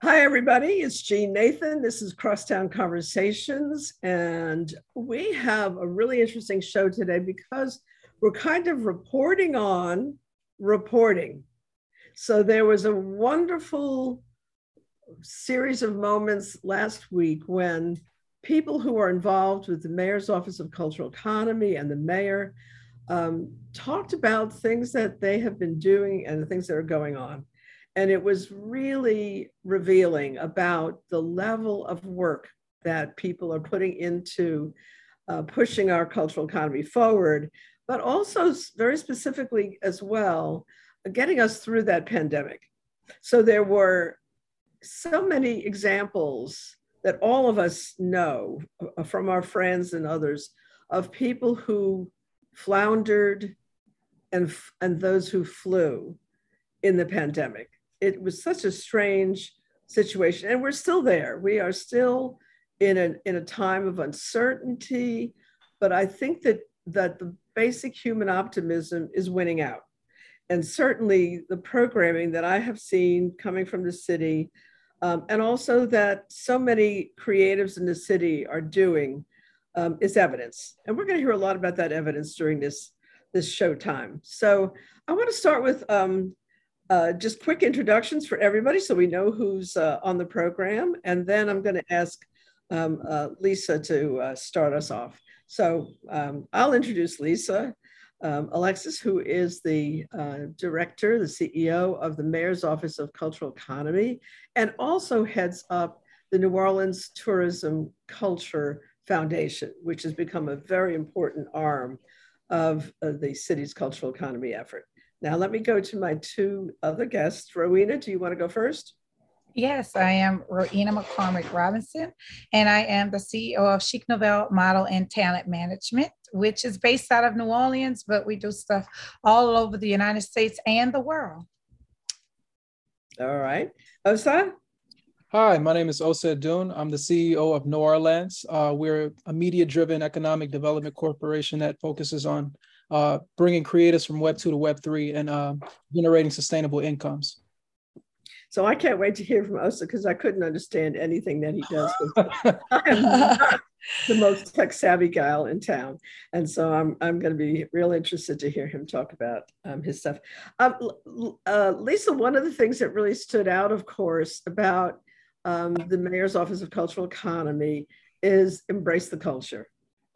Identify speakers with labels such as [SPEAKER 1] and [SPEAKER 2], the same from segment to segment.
[SPEAKER 1] Hi, everybody. It's Jean Nathan. This is Crosstown Conversations. And we have a really interesting show today because we're kind of reporting on reporting. So there was a wonderful series of moments last week when people who are involved with the Mayor's Office of Cultural Economy and the mayor um, talked about things that they have been doing and the things that are going on. And it was really revealing about the level of work that people are putting into uh, pushing our cultural economy forward, but also very specifically as well, getting us through that pandemic. So there were so many examples that all of us know uh, from our friends and others of people who floundered and, and those who flew in the pandemic it was such a strange situation. And we're still there. We are still in a, in a time of uncertainty but i think that that the basic human optimism is winning out. And certainly the programming that i have seen coming from the city um, and also that so many creatives in the city are doing um, is evidence. And we're going to hear a lot about that evidence during this this show time so i want to start with um, uh, just quick introductions for everybody so we know who's uh, on the program. And then I'm going to ask um, uh, Lisa to uh, start us off. So um, I'll introduce Lisa um, Alexis, who is the uh, director, the CEO of the Mayor's Office of Cultural Economy, and also heads up the New Orleans Tourism Culture Foundation, which has become a very important arm of the city's cultural economy effort. Now let me go to my two other guests. Rowena, do you want to go first?
[SPEAKER 2] Yes, I am Rowena McCormick Robinson, and I am the CEO of Chic Novel Model and Talent Management, which is based out of New Orleans, but we do stuff all over the United States and the world.
[SPEAKER 1] All right. Osa?
[SPEAKER 3] Hi, my name is Osa Dun. I'm the CEO of Noir Lands. Uh, we're a media driven economic development corporation that focuses on uh, bringing creators from Web 2 to Web 3 and uh, generating sustainable incomes.
[SPEAKER 1] So I can't wait to hear from Osa because I couldn't understand anything that he does. I am not the most tech savvy guy in town, and so I'm I'm going to be real interested to hear him talk about um, his stuff. Um, uh, Lisa, one of the things that really stood out, of course, about um, the mayor's office of cultural economy is embrace the culture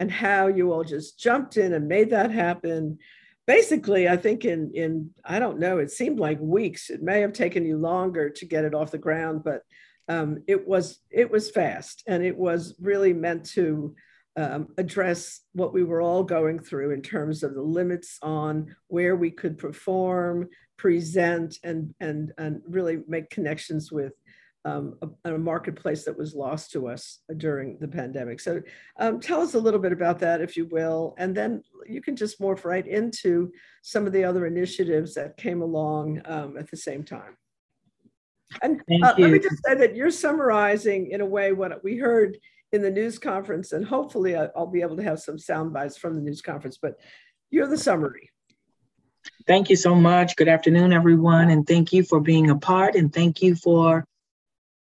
[SPEAKER 1] and how you all just jumped in and made that happen. Basically, I think in in I don't know, it seemed like weeks. It may have taken you longer to get it off the ground, but um, it was it was fast and it was really meant to um, address what we were all going through in terms of the limits on where we could perform, present, and and and really make connections with um, a, a, marketplace that was lost to us during the pandemic. So um, tell us a little bit about that, if you will, and then you can just morph right into some of the other initiatives that came along um, at the same time. And uh, let me just say that you're summarizing in a way what we heard in the news conference, and hopefully I'll be able to have some sound bites from the news conference, but you're the summary.
[SPEAKER 4] Thank you so much. Good afternoon, everyone, and thank you for being a part, and thank you for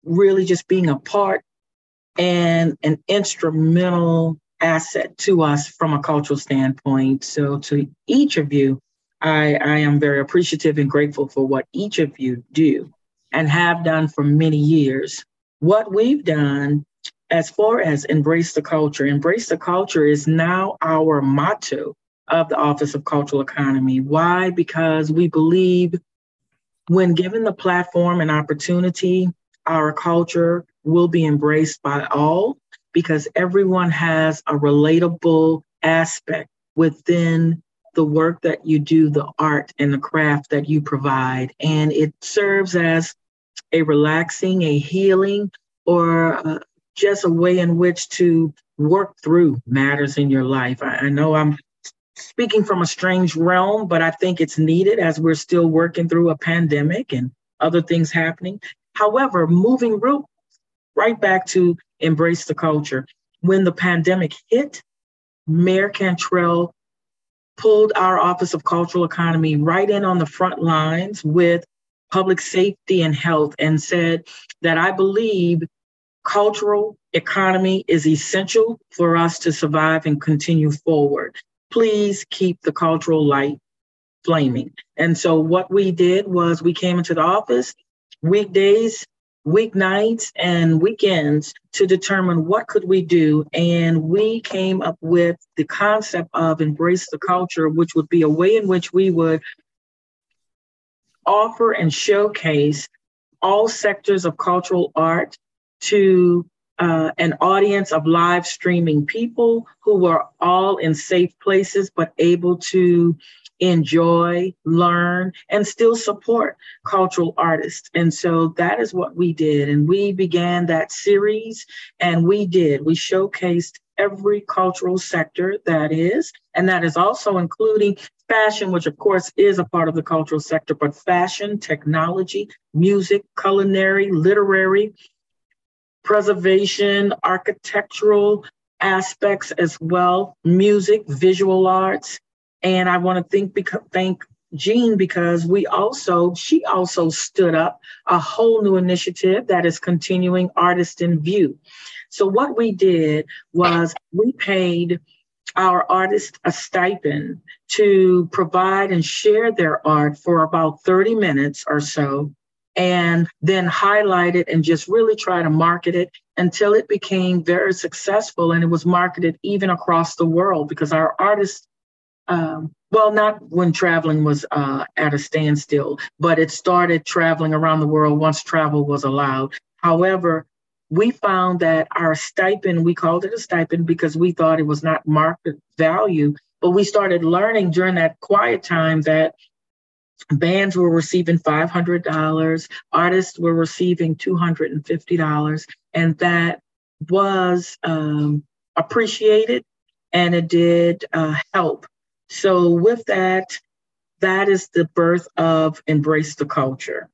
[SPEAKER 4] really just being a part and an instrumental asset to us from a cultural standpoint. So, to each of you, I, I am very appreciative and grateful for what each of you do and have done for many years. What we've done as far as embrace the culture, embrace the culture is now our motto of the Office of Cultural Economy. Why? Because we believe when given the platform and opportunity, our culture will be embraced by all because everyone has a relatable aspect within the work that you do, the art and the craft that you provide. And it serves as a relaxing, a healing, or uh, just a way in which to work through matters in your life. I, I know I'm speaking from a strange realm, but I think it's needed as we're still working through a pandemic and other things happening. However, moving right back to embrace the culture. When the pandemic hit, Mayor Cantrell pulled our Office of Cultural Economy right in on the front lines with public safety and health and said that I believe cultural economy is essential for us to survive and continue forward. Please keep the cultural light flaming. And so what we did was we came into the office weekdays, weeknights, and weekends to determine what could we do. And we came up with the concept of embrace the culture, which would be a way in which we would offer and showcase all sectors of cultural art to uh, an audience of live streaming people who were all in safe places but able to enjoy, learn, and still support cultural artists. And so that is what we did. And we began that series, and we did. We showcased every cultural sector that is, and that is also including fashion, which of course is a part of the cultural sector, but fashion, technology, music, culinary, literary, preservation, architectural aspects as well, music, visual arts. And I want to thank, beca- thank Jean because we also, she also stood up a whole new initiative that is continuing Artist in View. So what we did was we paid our artists a stipend to provide and share their art for about 30 minutes or so and then highlight it and just really try to market it until it became very successful and it was marketed even across the world because our artists um, well not when traveling was uh, at a standstill but it started traveling around the world once travel was allowed. However we found that our stipend we called it a stipend because we thought it was not market value but we started learning during that quiet time that bands were receiving $500 artists were receiving $250 and that was um, appreciated and it did uh, help so with that that is the birth of embrace the culture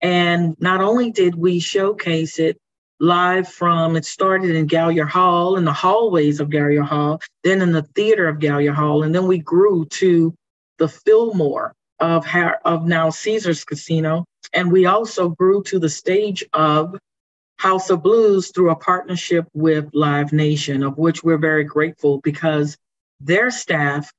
[SPEAKER 4] and not only did we showcase it live from it started in Gallier Hall in the hallways of Gallier Hall, then in the theater of Gallier Hall, and then we grew to the Fillmore of, of now Caesars Casino. And we also grew to the stage of House of Blues through a partnership with Live Nation, of which we're very grateful because their staff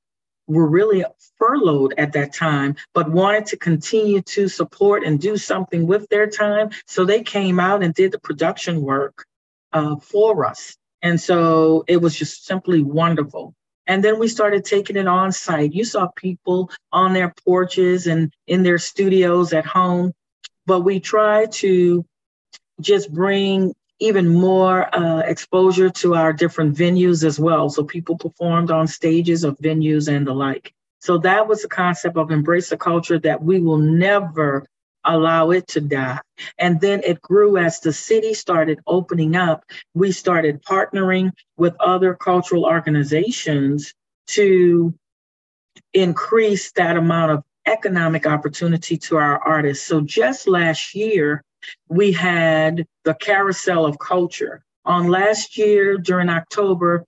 [SPEAKER 4] were really furloughed at that time, but wanted to continue to support and do something with their time. So they came out and did the production work uh, for us. And so it was just simply wonderful. And then we started taking it on site. You saw people on their porches and in their studios at home, but we tried to just bring even more uh, exposure to our different venues as well. So people performed on stages of venues and the like. So that was the concept of embrace a culture that we will never allow it to die. And then it grew as the city started opening up. We started partnering with other cultural organizations to increase that amount of economic opportunity to our artists. So just last year, we had the carousel of culture. On last year during October,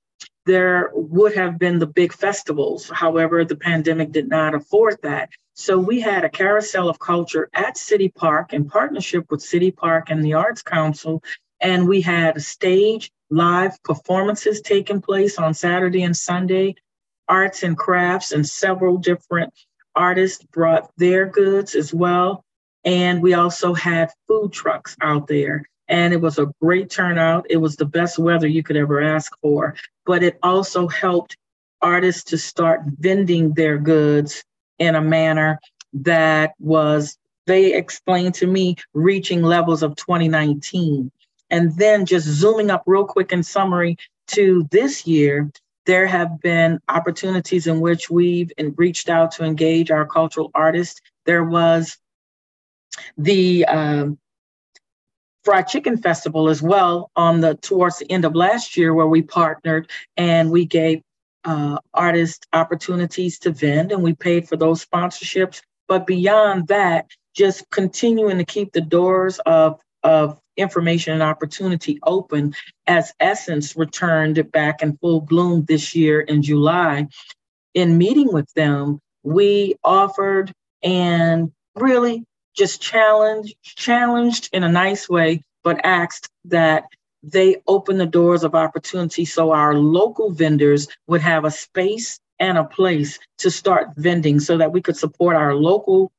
[SPEAKER 4] there would have been the big festivals. However, the pandemic did not afford that. So we had a carousel of culture at City Park in partnership with City Park and the Arts Council. And we had stage live performances taking place on Saturday and Sunday, arts and crafts, and several different artists brought their goods as well. And we also had food trucks out there. And it was a great turnout. It was the best weather you could ever ask for. But it also helped artists to start vending their goods in a manner that was, they explained to me, reaching levels of 2019. And then just zooming up real quick in summary to this year, there have been opportunities in which we've reached out to engage our cultural artists. There was the um, fried chicken festival as well on the towards the end of last year where we partnered and we gave uh, artists opportunities to vend and we paid for those sponsorships. But beyond that just continuing to keep the doors of of information and opportunity open as essence returned back in full bloom this year in july. In meeting with them we offered and really just challenged, challenged in a nice way, but asked that they open the doors of opportunity so our local vendors would have a space and a place to start vending so that we could support our local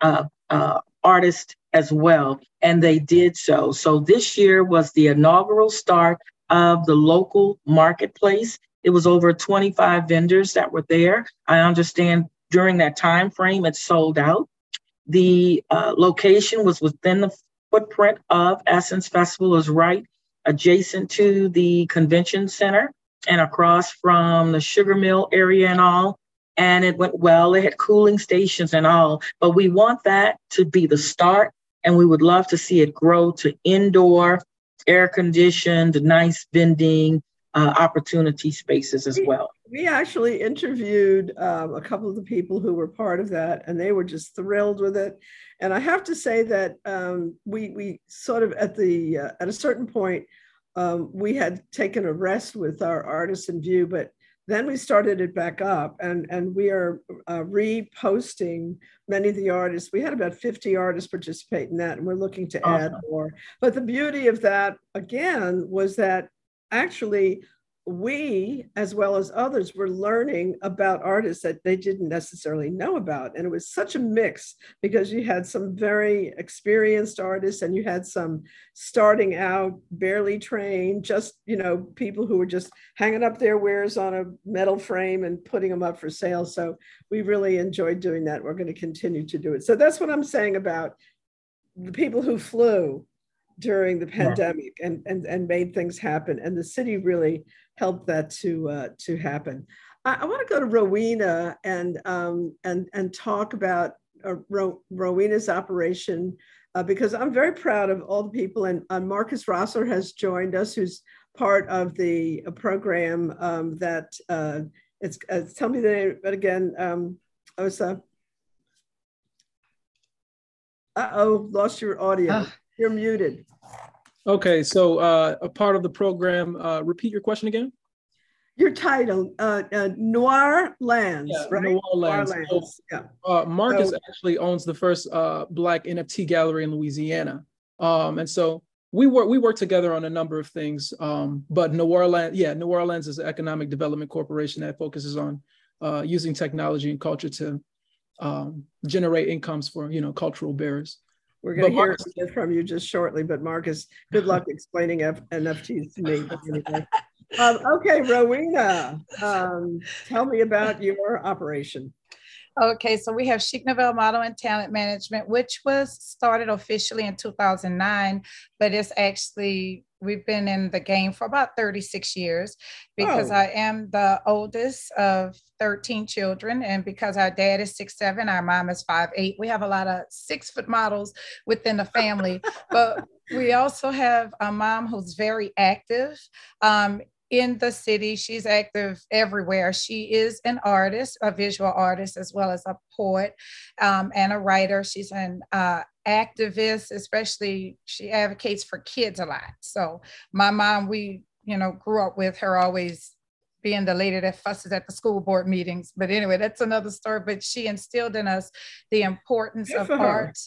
[SPEAKER 4] uh, uh, artists as well. And they did so. So this year was the inaugural start of the local marketplace. It was over 25 vendors that were there. I understand during that time frame it sold out. The uh, location was within the footprint of Essence Festival is right adjacent to the convention center and across from the sugar mill area and all. And it went well. They had cooling stations and all. But we want that to be the start. And we would love to see it grow to indoor, air conditioned, nice vending uh, opportunity spaces as well.
[SPEAKER 1] We actually interviewed um, a couple of the people who were part of that, and they were just thrilled with it. And I have to say that um, we we sort of at the uh, at a certain point um, we had taken a rest with our artists in view, but then we started it back up and, and we are uh, reposting many of the artists. We had about 50 artists participate in that, and we're looking to awesome. add more. But the beauty of that, again, was that actually we, as well as others, were learning about artists that they didn't necessarily know about. And it was such a mix because you had some very experienced artists and you had some starting out, barely trained, just, you know, people who were just hanging up their wares on a metal frame and putting them up for sale. So we really enjoyed doing that. We're going to continue to do it. So that's what I'm saying about the people who flew during the pandemic yeah. and, and and made things happen and the city really helped that to uh, to happen i, I want to go to rowena and um, and and talk about uh, Ro- rowena's operation uh, because i'm very proud of all the people and uh, marcus rosser has joined us who's part of the uh, program um, that uh, it's tell me the name but again um, I was uh oh lost your audio ah. You're muted.
[SPEAKER 3] Okay, so uh, a part of the program, uh, repeat your question again.
[SPEAKER 1] Your title, uh, uh, Noir Lands,
[SPEAKER 3] yeah,
[SPEAKER 1] right?
[SPEAKER 3] Noir Lands. Noir Lands. So, yeah. Uh, Marcus so, actually owns the first uh, Black NFT gallery in Louisiana. Um, and so we work we work together on a number of things. Um, but Noir Lands, yeah, Noir Lands is an economic development corporation that focuses on uh, using technology and culture to um, generate incomes for you know cultural bearers.
[SPEAKER 1] We're going to hear Marcus, from you just shortly, but Marcus, good luck explaining F- NFTs to me. Anyway. Um, okay, Rowena, um, tell me about your operation.
[SPEAKER 2] Okay, so we have Chic Novelle Model and Talent Management, which was started officially in 2009, but it's actually we've been in the game for about 36 years because oh. I am the oldest of 13 children. And because our dad is six seven, our mom is five eight. We have a lot of six foot models within the family. but we also have a mom who's very active. Um, in the city. She's active everywhere. She is an artist, a visual artist, as well as a poet um, and a writer. She's an uh, activist, especially she advocates for kids a lot. So my mom, we, you know, grew up with her always being the lady that fusses at the school board meetings. But anyway, that's another story. But she instilled in us the importance of art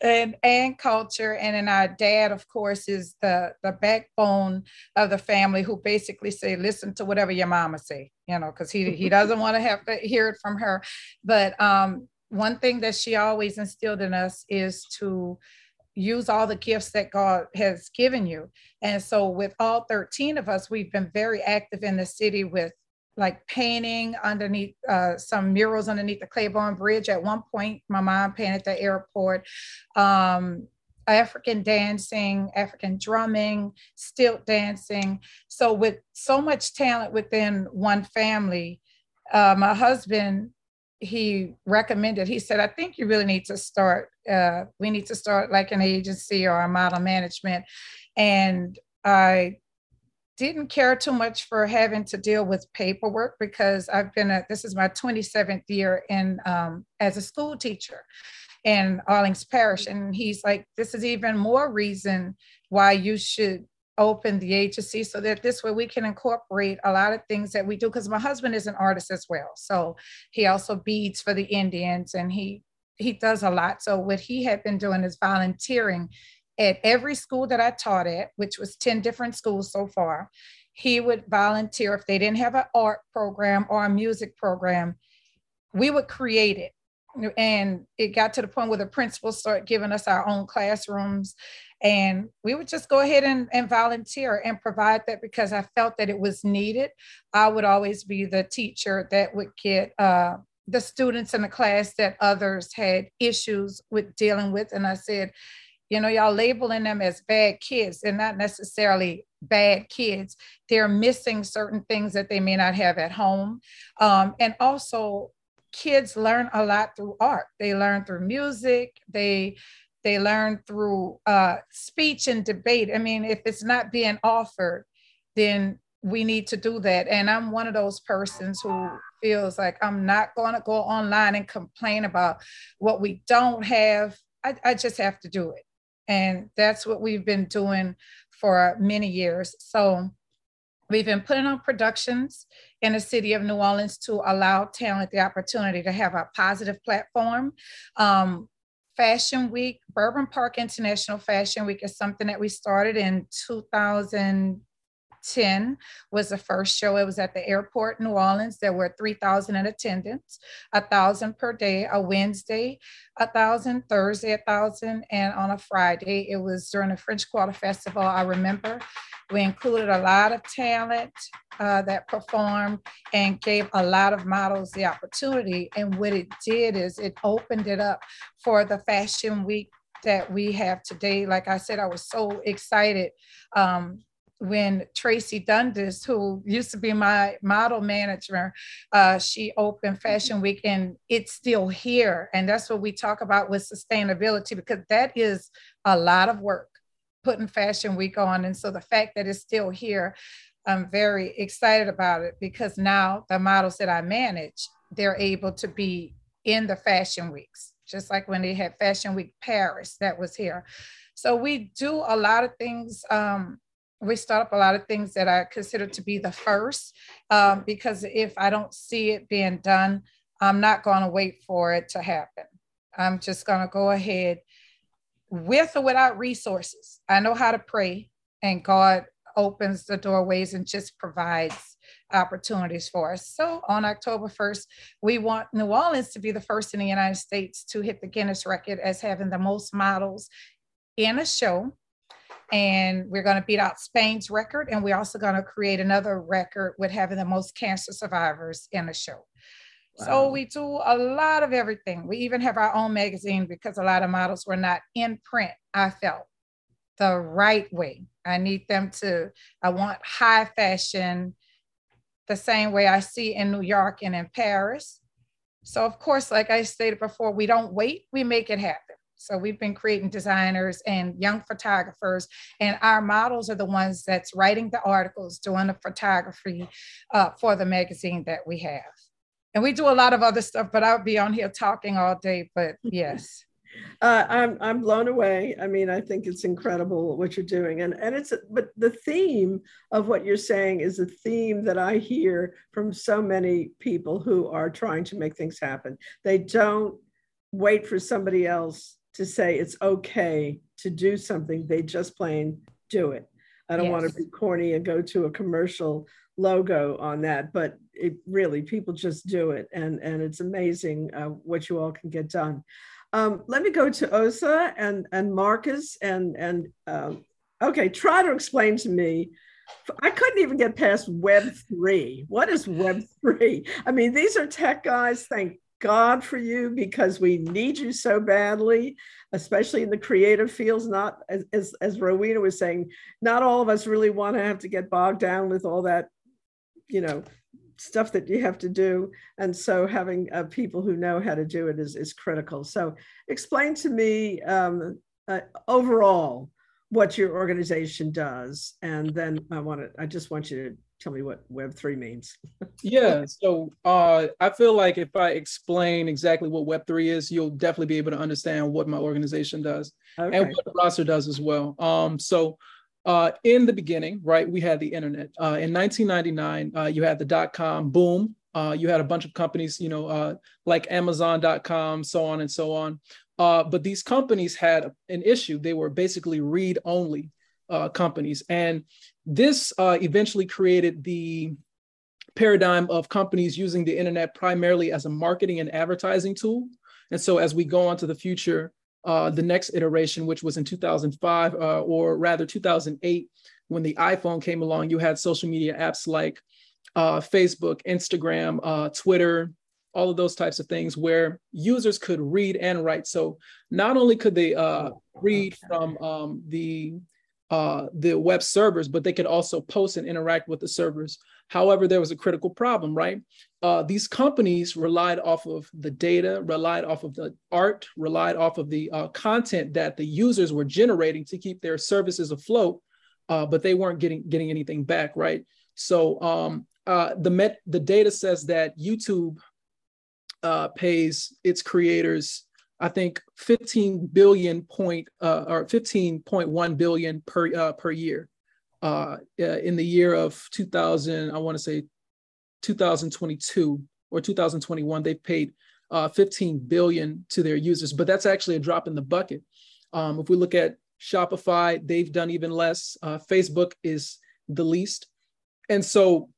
[SPEAKER 2] and, and culture. And then our dad, of course, is the, the backbone of the family who basically say, listen to whatever your mama say, you know, because he, he doesn't want to have to hear it from her. But um, one thing that she always instilled in us is to use all the gifts that God has given you. And so, with all 13 of us, we've been very active in the city with like painting underneath uh, some murals underneath the Claiborne Bridge. At one point, my mom painted the airport. Um, African dancing, African drumming, stilt dancing. So, with so much talent within one family, uh, my husband he recommended, he said, I think you really need to start, uh, we need to start like an agency or a model management. And I didn't care too much for having to deal with paperwork because I've been a, this is my 27th year in um, as a school teacher in Orleans Parish. And he's like, this is even more reason why you should open the agency so that this way we can incorporate a lot of things that we do because my husband is an artist as well so he also beads for the indians and he he does a lot. So what he had been doing is volunteering at every school that I taught at, which was 10 different schools so far. He would volunteer if they didn't have an art program or a music program, we would create it. And it got to the point where the principals started giving us our own classrooms. And we would just go ahead and, and volunteer and provide that because I felt that it was needed. I would always be the teacher that would get uh, the students in the class that others had issues with dealing with. And I said, you know, y'all labeling them as bad kids. They're not necessarily bad kids. They're missing certain things that they may not have at home. Um, and also, kids learn a lot through art. They learn through music. They they learn through uh, speech and debate. I mean, if it's not being offered, then we need to do that. And I'm one of those persons who feels like I'm not going to go online and complain about what we don't have. I, I just have to do it. And that's what we've been doing for many years. So we've been putting on productions in the city of New Orleans to allow talent the opportunity to have a positive platform. Um, Fashion Week, Bourbon Park International Fashion Week is something that we started in 2000. 10 was the first show. It was at the airport, New Orleans. There were 3,000 in attendance, a thousand per day, a Wednesday, a thousand, Thursday, a thousand, and on a Friday. It was during the French Quarter Festival. I remember we included a lot of talent uh, that performed and gave a lot of models the opportunity. And what it did is it opened it up for the Fashion Week that we have today. Like I said, I was so excited um, when Tracy Dundas, who used to be my model manager, uh, she opened Fashion Week and it's still here. And that's what we talk about with sustainability because that is a lot of work putting Fashion Week on. And so the fact that it's still here, I'm very excited about it because now the models that I manage, they're able to be in the Fashion Weeks, just like when they had Fashion Week Paris that was here. So we do a lot of things um, we start up a lot of things that I consider to be the first, um, because if I don't see it being done, I'm not going to wait for it to happen. I'm just going to go ahead with or without resources. I know how to pray, and God opens the doorways and just provides opportunities for us. So on October 1st, we want New Orleans to be the first in the United States to hit the Guinness record as having the most models in a show and we're going to beat out Spain's record. And we're also going to create another record with having the most cancer survivors in the show. Wow. So we do a lot of everything. We even have our own magazine because a lot of models were not in print. I felt the right way. I need them to, I want high fashion the same way I see in New York and in Paris. So, of course, like I stated before, we don't wait, we make it happen. So we've been creating designers and young photographers, and our models are the ones that's writing the articles, doing the photography uh, for the magazine that we have. And we do a lot of other stuff, but I'll be on here talking all day. But yes.
[SPEAKER 1] Uh, I'm I'm blown away. I mean, I think it's incredible what you're doing, and and it's but the theme of what you're saying is a theme that I hear from so many people who are trying to make things happen. They don't wait for somebody else to say it's okay to do something, they just plain do it. I don't yes. want to be corny and go to a commercial logo on that, but it really people just do it, and and it's amazing uh, what you all can get done. Um, let me go to Osa and and Marcus and and um, okay, try to explain to me. I couldn't even get past Web three. What is Web three? I mean, these are tech guys. Thank God for you because we need you so badly, especially in the creative fields. Not as, as, as Rowena was saying, not all of us really want to have to get bogged down with all that, you know, stuff that you have to do. And so having uh, people who know how to do it is, is critical. So explain to me um, uh, overall what your organization does. And then I want to, I just want you to tell me what Web3 means.
[SPEAKER 3] yeah, so uh, I feel like if I explain exactly what Web3 is, you'll definitely be able to understand what my organization does okay. and what the roster does as well. Um, so uh, in the beginning, right, we had the internet. Uh, in 1999, uh, you had the dot com boom. Uh, you had a bunch of companies, you know, uh, like Amazon.com, so on and so on. Uh, but these companies had an issue. They were basically read only uh, companies. And this uh, eventually created the paradigm of companies using the internet primarily as a marketing and advertising tool. And so as we go on to the future, uh, the next iteration, which was in 2005, uh, or rather 2008, when the iPhone came along, you had social media apps like uh, Facebook, Instagram, uh, Twitter, all of those types of things where users could read and write. So not only could they uh, read from um, the uh, the web servers, but they could also post and interact with the servers. However, there was a critical problem, right? Uh, these companies relied off of the data, relied off of the art, relied off of the uh, content that the users were generating to keep their services afloat, uh, but they weren't getting getting anything back, right? So um, uh, the met the data says that YouTube uh, pays its creators, I think, 15 billion point uh, or 15.1 billion per uh, per year. Uh, in the year of 2000, I want to say 2022 or 2021, they paid uh, 15 billion to their users, but that's actually a drop in the bucket. Um, if we look at Shopify, they've done even less. Uh, Facebook is the least, and so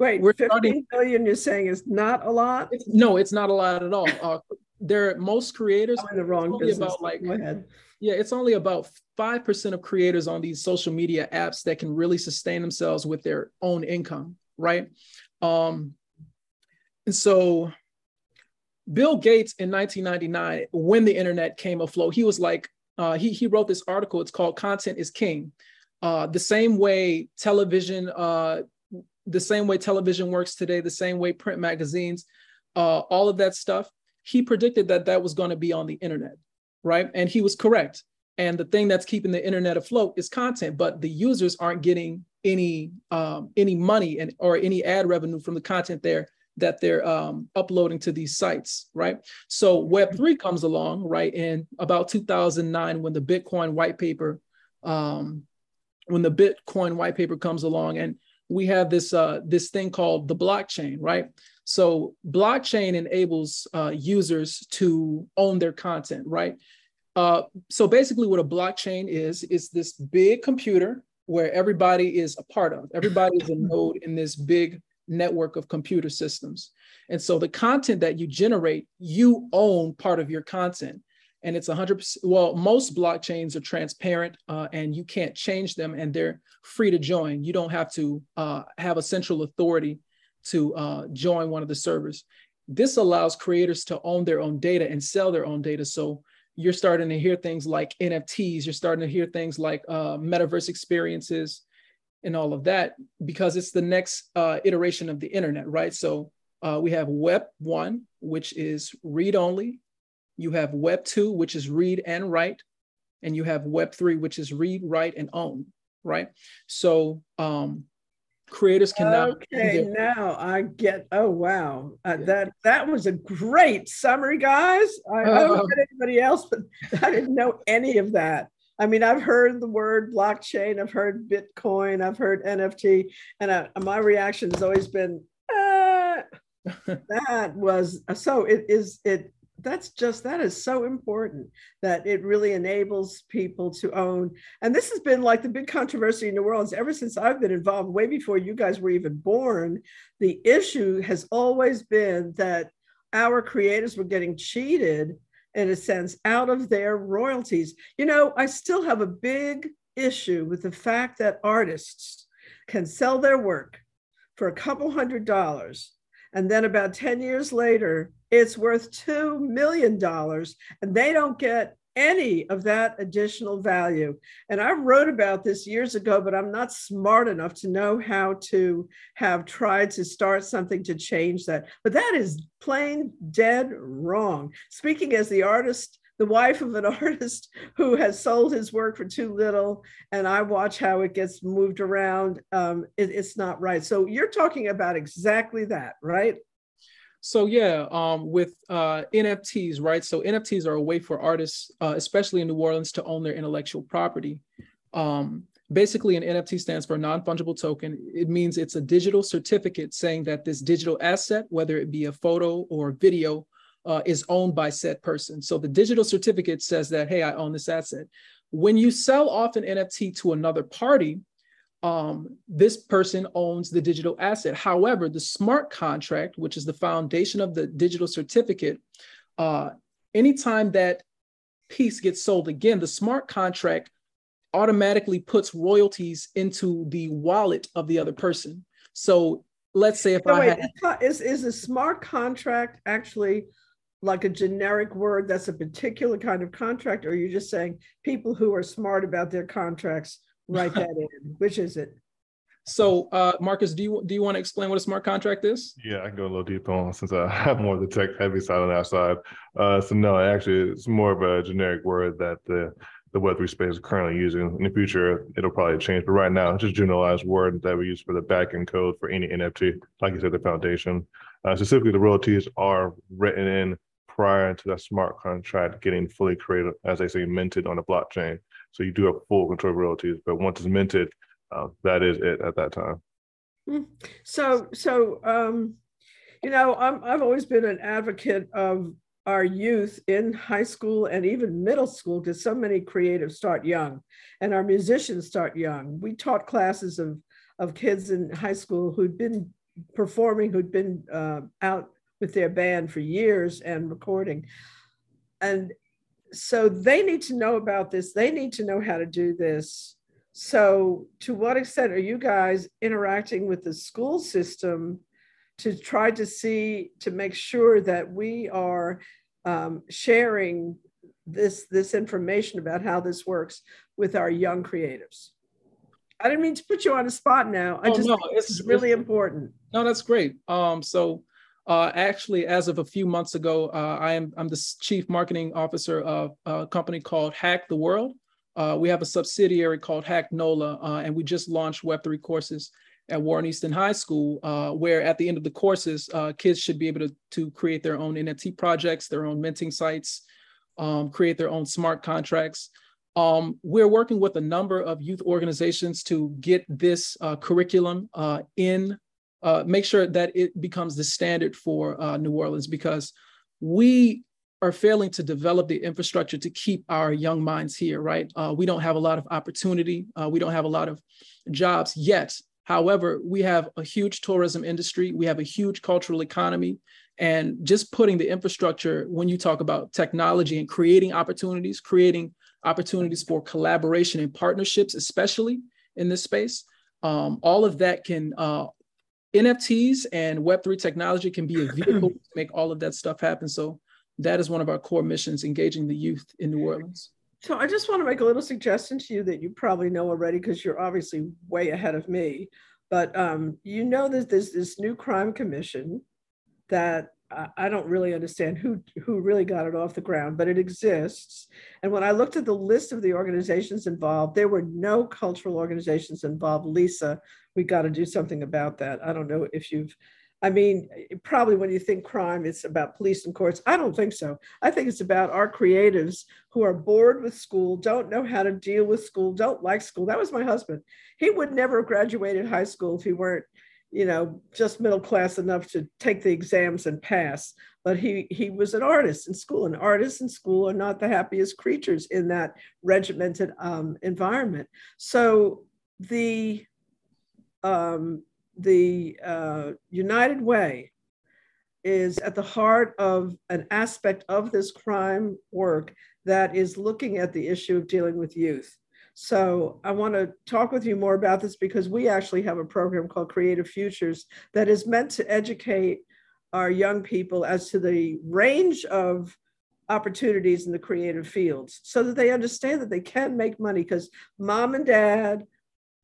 [SPEAKER 1] Wait, we're 15 starting, billion you're saying is not a lot?
[SPEAKER 3] It's, no, it's not a lot at all. Uh, there, are most creators.
[SPEAKER 1] I'm in the wrong business. About like, Go ahead.
[SPEAKER 3] Yeah, it's only about 5% of creators on these social media apps that can really sustain themselves with their own income, right? Um, and so Bill Gates in 1999, when the internet came afloat, he was like, uh, he, he wrote this article. It's called Content is King. Uh, the same way television uh, the same way television works today, the same way print magazines, uh, all of that stuff. He predicted that that was going to be on the internet, right? And he was correct. And the thing that's keeping the internet afloat is content, but the users aren't getting any um, any money and or any ad revenue from the content there that they're um, uploading to these sites, right? So Web three comes along, right, in about 2009 when the Bitcoin white paper, um, when the Bitcoin white paper comes along, and we have this uh, this thing called the blockchain, right? So blockchain enables uh, users to own their content, right? Uh, so basically, what a blockchain is is this big computer where everybody is a part of. Everybody is a node in this big network of computer systems. And so the content that you generate, you own part of your content and it's 100% well most blockchains are transparent uh, and you can't change them and they're free to join you don't have to uh, have a central authority to uh, join one of the servers. This allows creators to own their own data and sell their own data. So you're starting to hear things like nfts you're starting to hear things like uh, metaverse experiences and all of that because it's the next uh, iteration of the internet right? So uh, we have web 1 which is read only. You have Web 2, which is read and write, and you have Web 3, which is read, write, and own, right? So um, creators can now.
[SPEAKER 1] Okay, now I get. Oh wow, uh, yeah. that that was a great summary, guys. I, uh, I don't know uh-huh. anybody else, but I didn't know any of that. I mean, I've heard the word blockchain, I've heard Bitcoin, I've heard NFT, and uh, my reaction has always been, uh, that was so. It is it that's just that is so important that it really enables people to own. And this has been like the big controversy in new orleans ever since i've been involved way before you guys were even born. The issue has always been that our creators were getting cheated in a sense out of their royalties. You know i still have a big issue with the fact that artists can sell their work for a couple hundred dollars and then about 10 years later it's worth $2 million and they don't get any of that additional value. And I wrote about this years ago, but I'm not smart enough to know how to have tried to start something to change that. But that is plain dead wrong. Speaking as the artist, the wife of an artist who has sold his work for too little, and I watch how it gets moved around, um, it, it's not right. So you're talking about exactly that, right?
[SPEAKER 3] So yeah, um, with uh, NFTs, right? So NFTs are a way for artists, uh, especially in New Orleans, to own their intellectual property. Um, Basically, an NFT stands for non fungible token. It means it's a digital certificate saying that this digital asset, whether it be a photo or video, uh, is owned by said person. So the digital certificate says that, hey, I own this asset. When you sell off an NFT to another party, um, this person owns the digital asset. However, the smart contract, which is the foundation of the digital certificate, uh, anytime that piece gets sold again, the smart contract automatically puts royalties into the wallet of the other person. So let's say if
[SPEAKER 1] no,
[SPEAKER 3] I
[SPEAKER 1] wait,
[SPEAKER 3] had,
[SPEAKER 1] is is a smart contract actually like a generic word that's a particular kind of contract, or you're you just saying people who are smart about their contracts write that in? Which is it?
[SPEAKER 3] So, uh, Marcus, do you do you want to explain what a smart contract is?
[SPEAKER 5] Yeah, I can go a little deeper on since I have more of the tech heavy side on that side. Uh, so no, actually, it's more of a generic word that the the Web3 space is currently using. In the future, it'll probably change, but right now, it's just a generalized word that we use for the backend code for any NFT. Like you said, the foundation. Uh, specifically, the royalties are written in prior to that smart contract getting fully created, as they say, minted on the blockchain. So you do have full control of royalties, but once it's minted, uh, that is it at that time.
[SPEAKER 1] Hmm. So, so um, you know, I'm, I've always been an advocate of our youth in high school and even middle school because so many creatives start young, and our musicians start young. We taught classes of of kids in high school who'd been performing, who'd been uh, out with their band for years and recording, and so they need to know about this. They need to know how to do this so, to what extent are you guys interacting with the school system to try to see to make sure that we are um, sharing this this information about how this works with our young creatives? I didn't mean to put you on the spot now. I oh, just no, it's, it's really important.
[SPEAKER 3] No, that's great. Um, so uh, actually, as of a few months ago, uh, I am I'm the chief marketing officer of a company called Hack the World. Uh, we have a subsidiary called Hack NOLA, uh, and we just launched Web3 courses at Warren Easton High School, uh, where at the end of the courses, uh, kids should be able to, to create their own NFT projects, their own minting sites, um, create their own smart contracts. Um, we're working with a number of youth organizations to get this curriculum uh, make sure that it becomes the standard for New Orleans because we are failing to develop the infrastructure to keep our young minds here, right? Uh, we don't have a lot of opportunity. Uh, we don't have a lot of jobs yet. However, we have a huge tourism industry. We have a huge cultural economy. And just putting the infrastructure, when you talk about technology and creating opportunities, creating opportunities for collaboration and partnerships, especially in this space, um, all of that can, uh, NFTs and Web3 technology can be a vehicle to make all of that stuff happen. So that is one of our core missions, engaging the youth in New Orleans.
[SPEAKER 1] So I just want to make a little suggestion to you that you probably know already because you're obviously way ahead of me. But um, you know that there's this new crime commission that I don't really understand who who really got it off the ground, but it exists. And when I looked at the list of the organizations involved, there were no cultural organizations involved. Lisa, we got to do something about that. I don't know if you've I mean, probably when you think crime, it's about police and courts. I don't think so. I think it's about our creatives who are bored with school, don't know how to deal with school, don't like school. That was my husband. He would never have graduated high school if he weren't, you know, just middle class enough to take the exams and pass. But he he was an artist in school, and artists in school are not the happiest creatures in that regimented um, environment. So the um, the uh, United Way is at the heart of an aspect of this crime work that is looking at the issue of dealing with youth. So I want to talk with you more about this because we actually have a program called Creative Futures that is meant to educate our young people as to the range of opportunities in the creative fields so that they understand that they can make money because mom and dad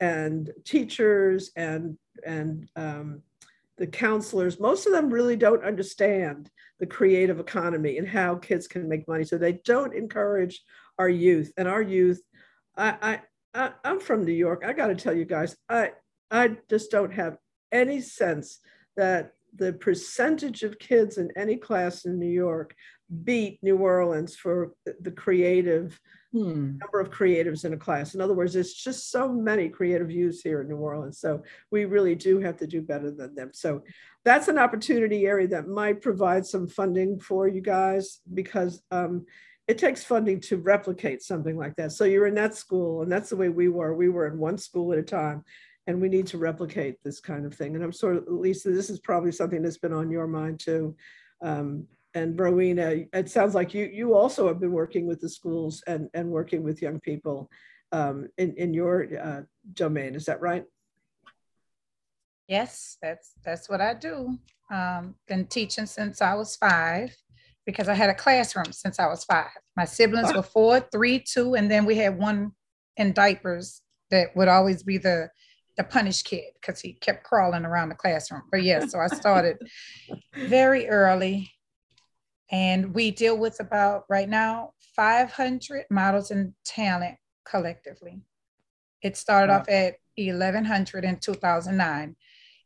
[SPEAKER 1] and teachers and and um, the counselors most of them really don't understand the creative economy and how kids can make money. So they don't encourage our youth and our youth i i, I i'm from new york i got to tell you guys i i just don't have any sense that the percentage of kids in any class in new york beat new orleans for the creative hmm. number of creatives in a class. In other words, there's just so many creative youths here in New Orleans. So we really do have to do better than them. So that's an opportunity area that might provide some funding for you guys because um, it takes funding to replicate something like that. So you're in that school, and that's the way we were. We were in one school at a time, and we need to replicate this kind of thing. And I'm sort of, Lisa, this is probably something that's been on your mind too. Um, and Rowena, it sounds like you you also have been working with the schools and and working with young people um, in in your uh, domain. Is that right?
[SPEAKER 2] Yes, that's that's what I do. Um, been teaching since I was five because I had a classroom since I was five. My siblings were four, three, two, and then we had one in diapers that would always be the the punished kid because he kept crawling around the classroom. But yeah, so I started very early and we deal with about right now 500 models and talent collectively. It started wow. off at 1100 in 2009.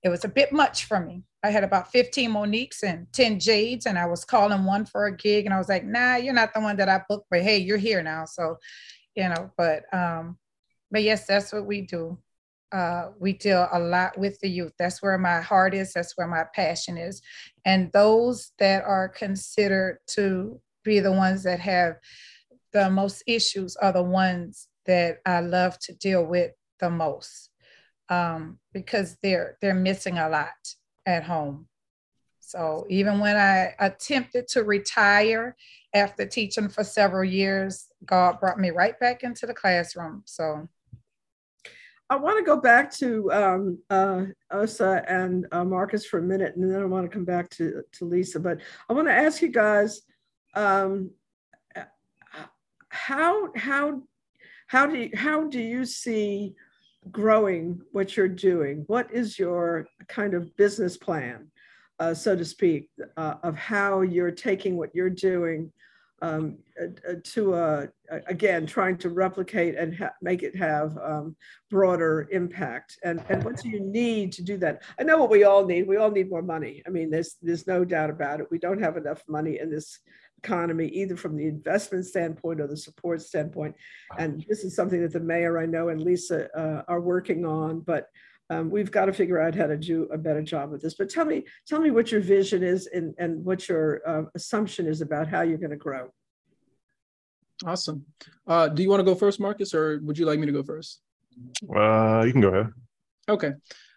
[SPEAKER 2] It was a bit much for me. I had about 15 Moniques and 10 Jades, and I was calling one for a gig, and I was like, "Nah, you're not the one that I booked, but hey, you're here now." So, you know, but um, but yes, that's what we do. Uh, we deal a lot with the youth. That's where my heart is. That's where my passion is. And those that are considered to be the ones that have the most issues are the ones that I love to deal with the most um, because they're they're missing a lot at home. So even when I attempted to retire after teaching for several years, God brought me right back into the classroom. So
[SPEAKER 1] I want to go back to um, uh, Osa and uh, Marcus for a minute, and then I want to come back to, to Lisa. But I want to ask you guys, um, how how how do you, how do you see growing what you're doing? What is your kind of business plan, uh, so to speak, uh, of how you're taking what you're doing um, uh, uh, to uh, again trying to replicate and make it have um, broader impact? And and what do you need to do that? I know what we all need. We all need more money. I mean there's there's no doubt about it. We don't have enough money in this economy either from the investment standpoint or the support standpoint and this is something that the mayor i know and lisa uh, are working on but um, we've got to figure out how to do a better job with this. But tell me, tell me what your vision is and, and what your uh, assumption is about how you're going to grow.
[SPEAKER 3] Awesome. Uh, do you want to go first, Marcus, or would you like me to go first?
[SPEAKER 5] Uh, you can go ahead.
[SPEAKER 3] Okay.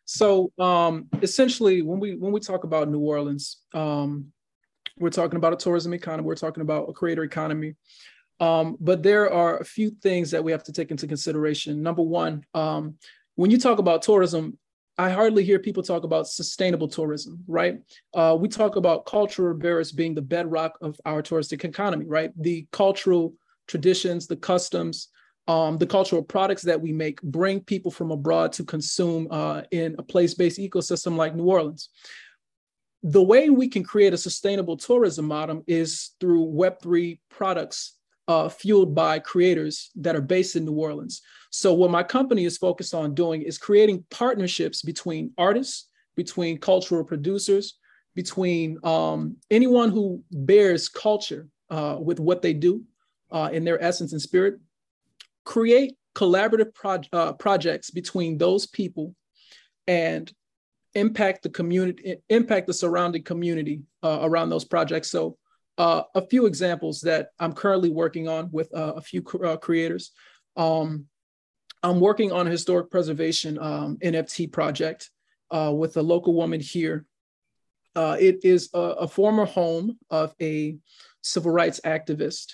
[SPEAKER 3] So um, essentially, when we when we talk about New Orleans, um, we're talking about a tourism economy. We're talking about a creator economy. Um, but there are a few things that we have to take into consideration. Number one, um, when you talk about tourism, I hardly hear people talk about sustainable tourism, right? Uh, we talk about cultural bearers being the bedrock of our touristic economy, right? The cultural traditions, the customs, um, the cultural products that we make bring people from abroad to consume uh, in a place-based ecosystem like New Orleans. The way we can create a sustainable tourism model is through Web3 products uh, fueled by creators that are based in New Orleans. So, what my company is focused on doing is creating partnerships between artists, between cultural producers, between um, anyone who bears culture uh, with what they do uh, in their essence and spirit. Create collaborative pro- uh, projects between those people and impact the community, impact the surrounding community uh, around those projects. So, uh, a few examples that I'm currently working on with uh, a few uh, creators. Um, I'm working on a historic preservation um, NFT project uh, with a local woman here. Uh, it is a, a, former home of a civil rights activist.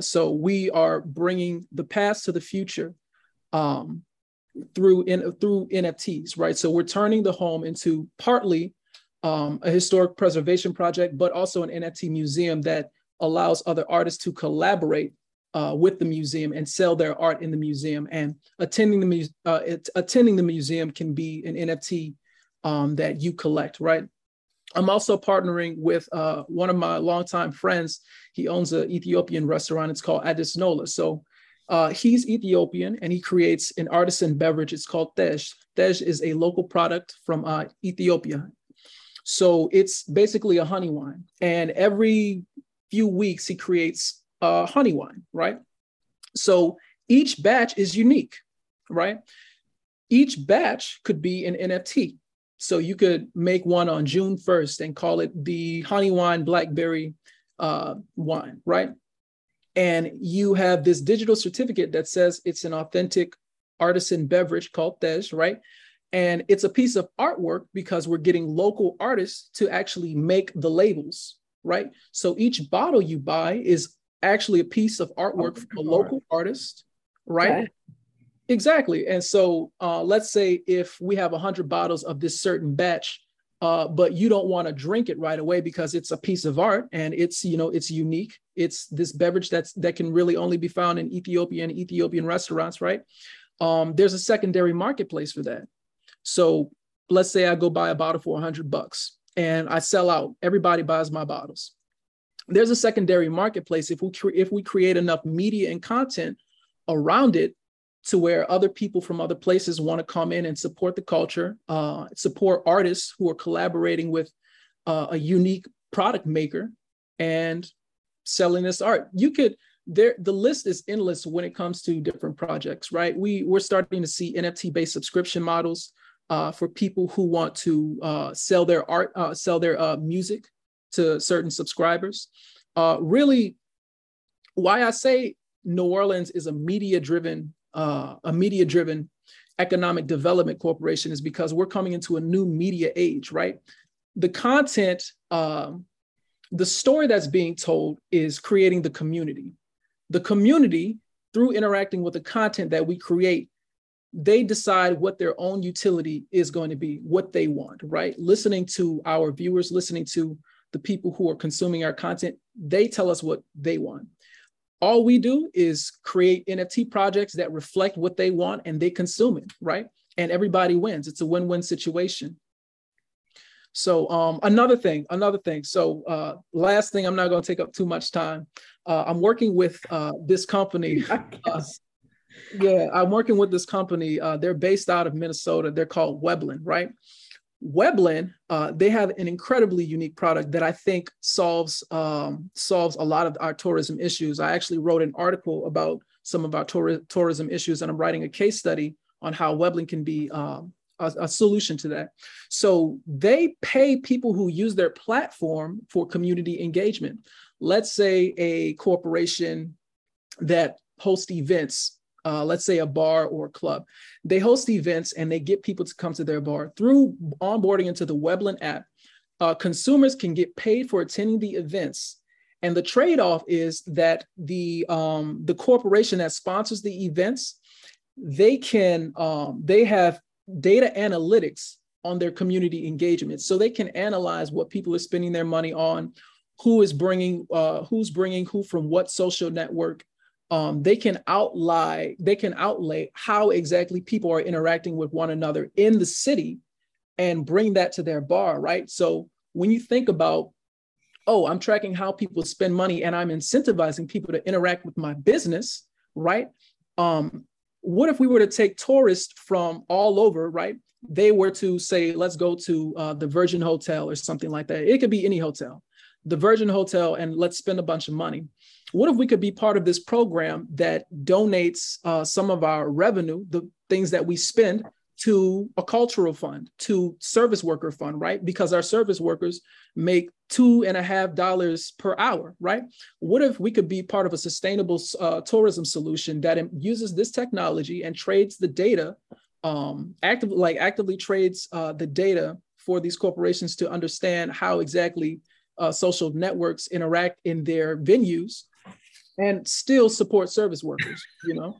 [SPEAKER 3] So we are bringing the past to the future um, through in, through NFTs, right? So we're turning the home into partly um, a historic preservation project, but also an NFT museum that allows other artists to collaborate uh, with the museum and sell their art in the museum. And attending the mu- uh, attending the museum can be an NFT um, that you collect, right? I'm also partnering with uh, one of my longtime friends. He owns an Ethiopian restaurant. It's called Addis Nola. So uh, he's Ethiopian and he creates an artisan beverage. It's called Tej. Tej is a local product from uh, Ethiopia. So it's basically a honey wine. And every few weeks, he creates a honey wine, right? So each batch is unique, right? Each batch could be an NFT. So you could make one on June 1st and call it the honey wine blackberry uh, wine, right? And you have this digital certificate that says it's an authentic artisan beverage called Tej, right? And it's a piece of artwork because we're getting local artists to actually make the labels, right? So each bottle you buy is actually a piece of artwork from a local artist, right? Okay. Exactly. And so uh, let's say if we have 100 bottles of this certain batch, uh, but you don't want to drink it right away because it's a piece of art and it's you know it's unique. It's this beverage that's that can really only be found in ethiopian ethiopian restaurants right? Um, there's a secondary marketplace for that. So let's say i go buy a bottle for 100 bucks and i sell out. Everybody buys my bottles. There's a secondary marketplace if we cre- if we create enough media and content around it to where other people from other places want to come in and support the culture, uh, support artists who are collaborating with uh, a unique product maker and selling this art. You could there the list is endless when it comes to different projects, right? We we're starting to see NFT based subscription models uh, for people who want to uh, sell their art, uh, sell their uh, music to certain subscribers. really, why I say New Orleans is a media driven uh, a media driven economic development corporation is because we're coming into a new media age, right? The content, um, the story that's being told is creating the community. The community, through interacting with the content that we create, they decide what their own utility is going to be, what they want, right? Listening to our viewers, listening to the people who are consuming our content, they tell us what they want all we do is create NFT projects that reflect what they want and they consume it, right? And everybody wins. It's a win-win situation. So um, another thing, another thing. So uh, last thing, I'm not going to take up too much time. Uh, I'm working with uh, this company. Uh, yeah, I'm working with this company. Uh, they're based out of Minnesota. They're called Weblen, right? Weblen, uh, they have an incredibly unique product that I think solves um, solves a lot of our tourism issues. I actually wrote an article about some of our tour- tourism issues, and I'm writing a case study on how Weblen can be um, a, a, solution to that. So they pay people who use their platform for community engagement. Let's say a corporation that hosts events uh, let's say a bar or a club. They host events and they get people to come to their bar through onboarding into the Weblen app. Uh, consumers can get paid for attending the events. And the trade-off is that the um, the corporation that sponsors the events, they can um, they have data analytics on their community engagement, so they can analyze what people are spending their money on, who is bringing uh, who's bringing who from what social network, um, they can outlay they can outlay how exactly people are interacting with one another in the city and bring that to their bar right? So when you think about oh i'm tracking how people spend money and i'm incentivizing people to interact with my business right? Um, what if we were to take tourists from all over right? They were to say let's go to uh, the virgin hotel or something like that. It could be any hotel. The virgin hotel and let's spend a bunch of money what if we could be part of this program that donates uh, some of our revenue, the things that we spend, to a cultural fund, to service worker fund, right? Because our service workers make two and a half dollars per hour, right? What if we could be part of a sustainable uh, tourism solution that uses this technology and trades the data, um, actively, like actively trades uh, the data for these corporations to understand how exactly uh, social networks interact in their venues and still support service workers, you know?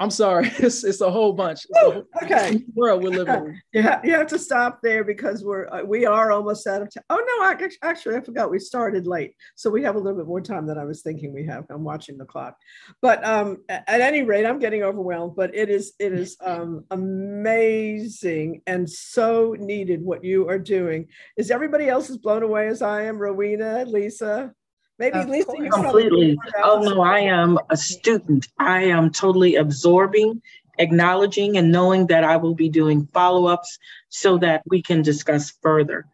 [SPEAKER 3] I'm sorry, it's, it's a whole bunch. A whole,
[SPEAKER 1] okay.
[SPEAKER 3] World we're living in.
[SPEAKER 1] Yeah, you have to stop there because we're uh, we are almost out of time. Oh no, I, actually I forgot we started late, so we have a little bit more time than I was thinking we have. I'm watching the clock, but um, at any rate, I'm getting overwhelmed. But it is it is um, amazing and so needed what you are doing. Is everybody else as blown away as I am? Rowena, Lisa. Maybe Lisa, you
[SPEAKER 4] completely. Oh no, I am a student. I am totally absorbing, acknowledging, and knowing that I will be doing follow-ups so that we can discuss further,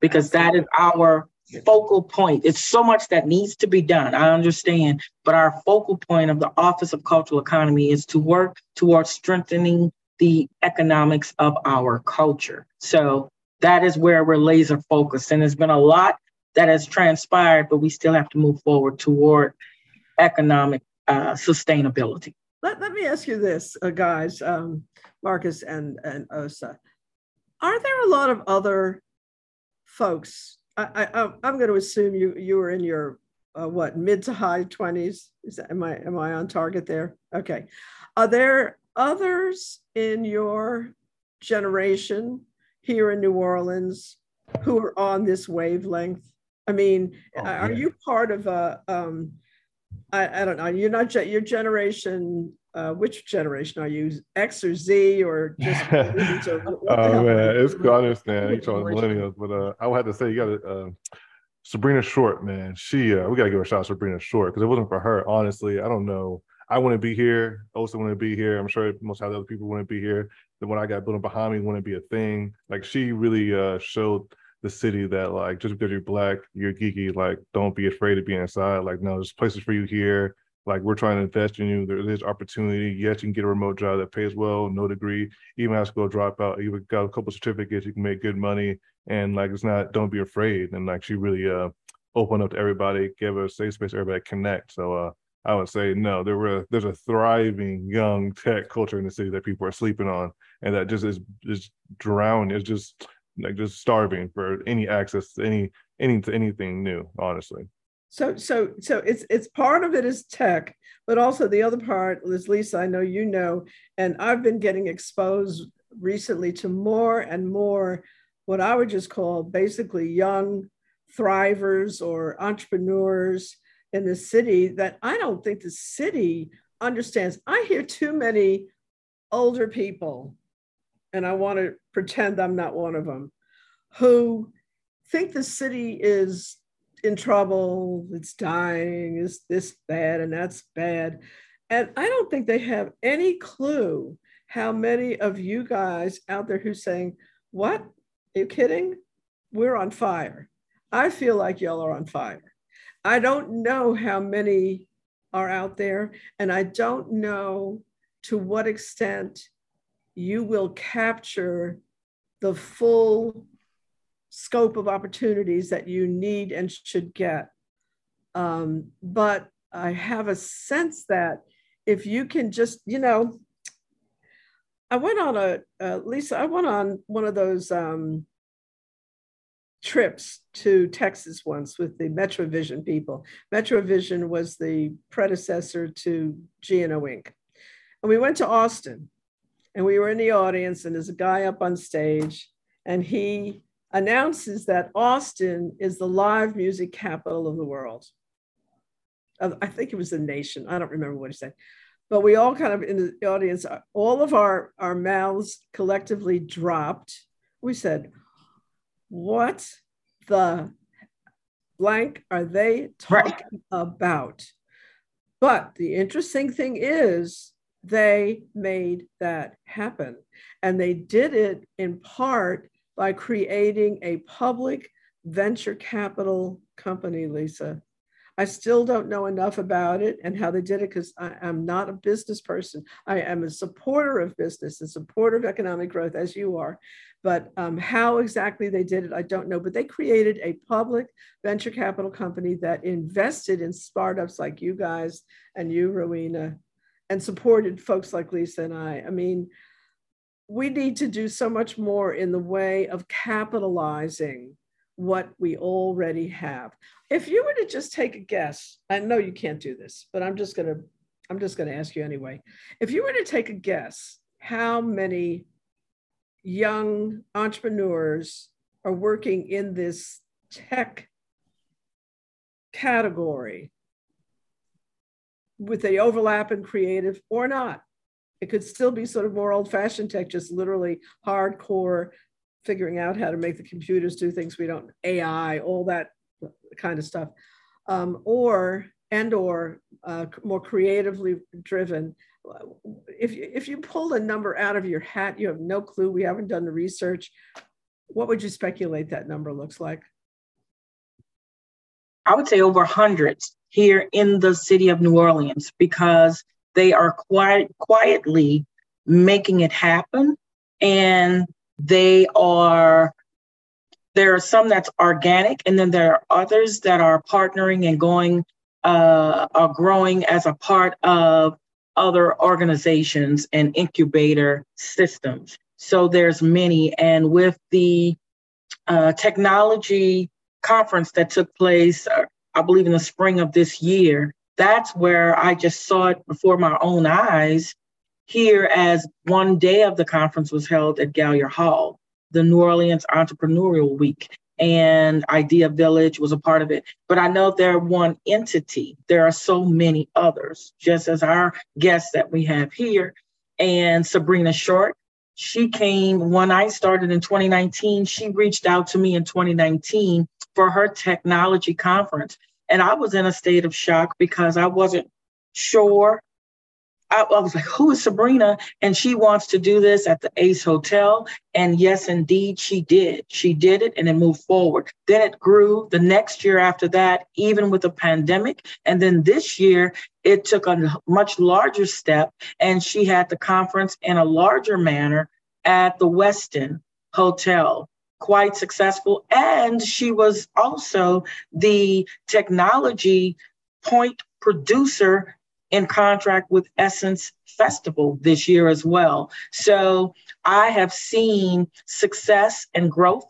[SPEAKER 4] because that is our focal point. It's so much that needs to be done. I understand, but our focal point of the Office of Cultural Economy is to work towards strengthening the economics of our culture. So that is where we're laser focused. And there's been a lot that has transpired, but we still have to move forward toward economic uh, sustainability.
[SPEAKER 1] Let, let me ask you this, uh, guys, um, Marcus and, and Osa. Are there a lot of other folks? I, I, I'm going to assume you, you were in your uh, what mid to high 20s is that, am i am i on target there okay are there others in your generation here in new orleans who are on this wavelength i mean oh, are yeah. you part of a um I, I don't know you're not your generation uh, which generation are you x or z or just
[SPEAKER 5] oh man it's i understand you talking millennials but uh i would have to say you got to uh Sabrina Short, man, she uh, we gotta give a shout out to Sabrina Short because it wasn't for her, honestly, I don't know. I wouldn't be here. Osa wouldn't be here. I'm sure most of the other people wouldn't be here. The one I got building behind me wouldn't be a thing. Like she really uh, showed the city that like just because you're black, you're geeky. Like don't be afraid to be inside. Like no, there's places for you here. Like we're trying to invest in you. There is opportunity. Yes, you can get a remote job that pays well, no degree, even high school dropout. You got a couple certificates. You can make good money and like it's not don't be afraid and like she really uh opened up to everybody gave a safe space everybody connect so uh i would say no there were there's a thriving young tech culture in the city that people are sleeping on and that just is just drowning it's just like just starving for any access to any any to anything new honestly
[SPEAKER 1] so so so it's it's part of it is tech but also the other part is lisa i know you know and i've been getting exposed recently to more and more what I would just call basically young thrivers or entrepreneurs in the city that I don't think the city understands. I hear too many older people, and I want to pretend I'm not one of them, who think the city is in trouble, it's dying, is this bad and that's bad. And I don't think they have any clue how many of you guys out there who's saying, What? Are you kidding? We're on fire. I feel like y'all are on fire. I don't know how many are out there, and I don't know to what extent you will capture the full scope of opportunities that you need and should get. Um, but I have a sense that if you can just, you know, I went on a uh, Lisa. I went on one of those um, trips to Texas once with the Metrovision people. Metrovision was the predecessor to GNO Inc. And we went to Austin, and we were in the audience, and there's a guy up on stage, and he announces that Austin is the live music capital of the world. I think it was the nation. I don't remember what he said but we all kind of in the audience, all of our, our mouths collectively dropped. We said, What the blank are they talking right. about? But the interesting thing is, they made that happen. And they did it in part by creating a public venture capital company, Lisa, I still don't know enough about it and how they did it because I'm not a business person. I am a supporter of business and supporter of economic growth, as you are. But um, how exactly they did it, I don't know. But they created a public venture capital company that invested in startups like you guys and you, Rowena, and supported folks like Lisa and I. I mean, we need to do so much more in the way of capitalizing what we already have. If you were to just take a guess, I know you can't do this, but I'm just going to I'm just going to ask you anyway. If you were to take a guess, how many young entrepreneurs are working in this tech category with the overlap in creative or not? It could still be sort of more old fashioned tech, just literally hardcore figuring out how to make the computers do things we don't ai all that kind of stuff. Um, or and or uh, more creatively driven. If you, if you pull a number out of your hat you have no clue we haven't done the research what would you speculate that number looks like?
[SPEAKER 4] I would say over hundreds here in the city of New Orleans because they are quiet, quietly making it happen. And they are, there are some that's organic, and then there are others that are partnering and going, uh, are growing as a part of other organizations and incubator systems. So there's many. And with the uh, technology conference that took place, uh, I believe in the spring of this year, that's where I just saw it before my own eyes here as one day of the conference was held at Gallier Hall, the New Orleans Entrepreneurial Week. And Idea Village was a part of it. But I know they're one entity. There are so many others, just as our guests that we have here. And Sabrina Short, she came when I started in 2019. She reached out to me in 2019 for her technology conference. And I was in a state of shock because I wasn't sure. I, I, was like, who is Sabrina? And she wants to do this at the Ace Hotel. And yes, indeed, she did. She did it and it moved forward. Then it grew the next year after that, even with the pandemic. And then this year, it took a much larger step. And she had the conference in a larger manner at the Westin Hotel quite successful. And she was also the technology point producer in contract with Essence Festival this year as well. So I have seen success and growth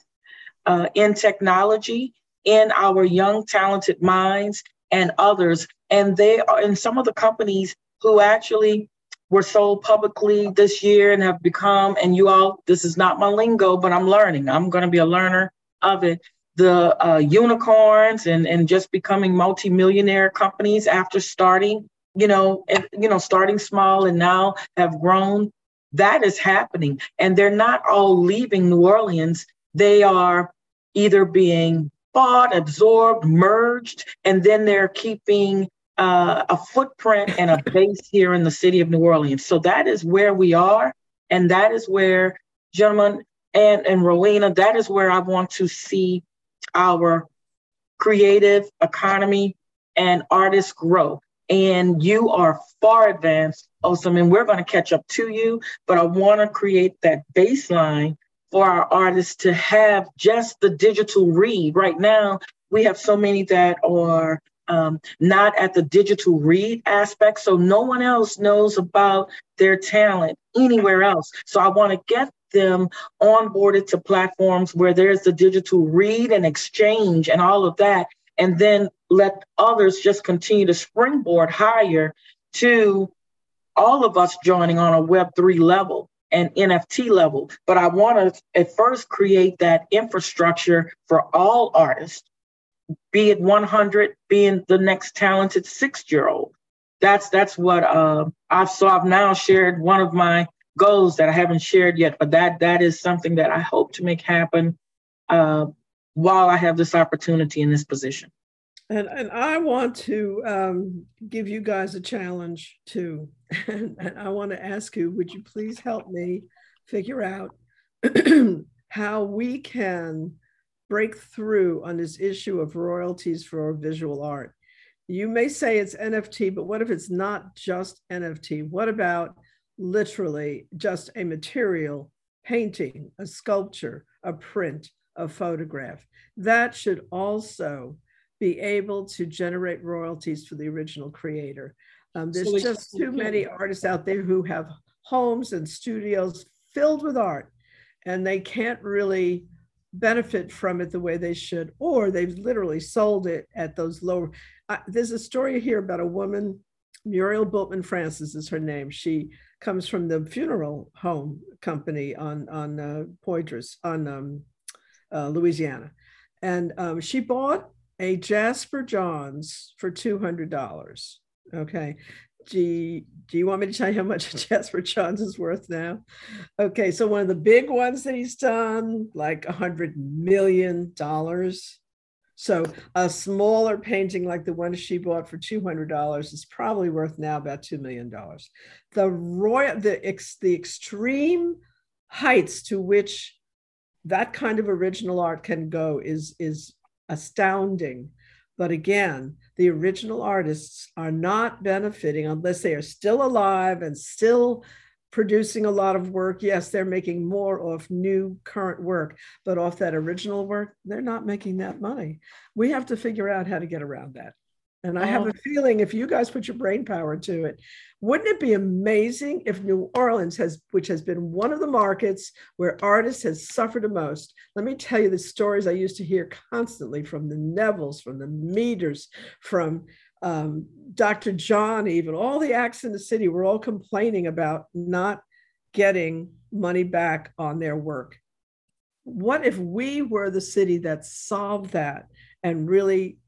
[SPEAKER 4] uh, in technology in our young, talented minds and others. And they are in some of the companies who actually were sold publicly this year and have become, and you all, this is not my lingo, but I'm learning. I'm going to be a learner of it. The uh, unicorns and, and just becoming multimillionaire companies after starting, you know, and, you know, starting small and now have grown. That is happening. And they're not all leaving New Orleans. They are either being bought, absorbed, merged, and then they're keeping uh, a footprint and a base here in the city of New Orleans. So that is where we are. And that is where, gentlemen and, and Rowena, that is where I want to see our creative economy and artists grow. And you are far advanced, Osam, and we're going to catch up to you. But I want to create that baseline for our artists to have just the digital read. Right now, we have so many that are um, not at the digital read aspect. So no one else knows about their talent anywhere else. So I want to get them onboarded to platforms where there's the digital read and exchange and all of that. And then let others just continue to springboard higher to all of us joining on a Web3 level and NFT level. But I want to at first create that infrastructure for all artists be it 100 being the next talented six year old. That's that's what uh, I've so I've now shared one of my goals that I haven't shared yet, but that that is something that I hope to make happen uh, while I have this opportunity in this position.
[SPEAKER 1] And, and I want to um, give you guys a challenge too. And, and I want to ask you, would you please help me figure out how we can break through on this issue of royalties for visual art. You may say it's NFT, but what if it's not just NFT? What about literally just a material, painting, a sculpture, a print, a photograph? That should also be able to generate royalties for the original creator. Um, there's so just too many artists out there who have homes and studios filled with art, and they can't really benefit from it the way they should, or they've literally sold it at those lower. There's a story here about a woman, Muriel Bultman Francis is her name. She comes from the funeral home company on on uh, Poydras on um, uh, Louisiana, and um, she bought a Jasper Johns for two hundred dollars. Okay, do you, do you want me to tell you how much Jasper Johns is worth now? Okay, so one of the big ones that he's done, like a hundred million dollars. So a smaller painting like the one she bought for two hundred dollars is probably worth now about two million dollars. The royal, the ex, the extreme heights to which that kind of original art can go is is astounding But again, the original artists are not benefiting unless they are still alive and still producing a lot of work. Yes, they're making more off new current work, but off that original work, they're not making that money. We have to figure out how to get around that. And I have a feeling if you guys put your brain power to it, wouldn't it be amazing if New Orleans has, which has been one of the markets where artists has suffered the most? Let me tell you the stories I used to hear constantly from the Nevilles, from the Meters, from um, Dr. John, even all the acts in the city were all complaining about not getting money back on their work. What if we were the city that solved that and really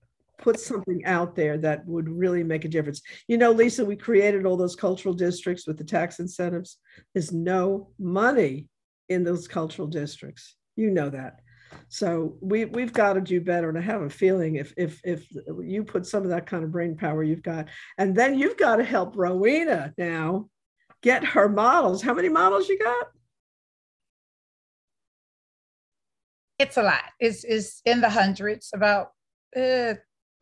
[SPEAKER 1] put something out there that would really make a difference? You know, Lisa, we created all those cultural districts with the tax incentives. There's no money in those cultural districts. You know that. So we we've got to do better. And I have a feeling if if if you put some of that kind of brain power you've got, and then you've got to help Rowena now get her models. How many models you got?
[SPEAKER 2] It's a lot. It's is in the hundreds. About uh,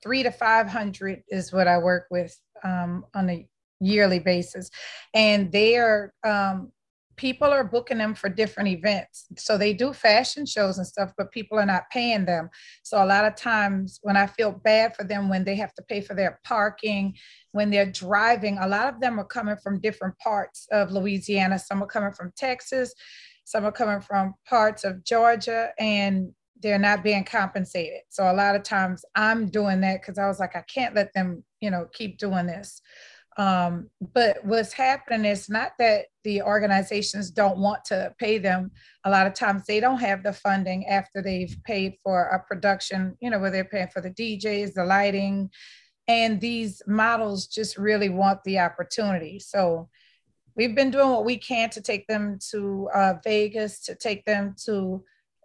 [SPEAKER 2] three to five hundred is what I work with um, on a yearly basis, and they are um, people are booking them for different events. So they do fashion shows and stuff, but people are not paying them. So a lot of times when I feel bad for them when they have to pay for their parking, when they're driving, a lot of them are coming from different parts of Louisiana. Some are coming from Texas, some are coming from parts of Georgia, and they're not being compensated. So a lot of times I'm doing that because I was like, I can't let them, you know, keep doing this. Um, but what's happening is not that the organizations don't want to pay them. A lot of times they don't have the funding after they've paid for a production, you know, where they're paying for the DJs, the lighting, and these models just really want the opportunity. So we've been doing what we can to take them to uh, Vegas, to take them to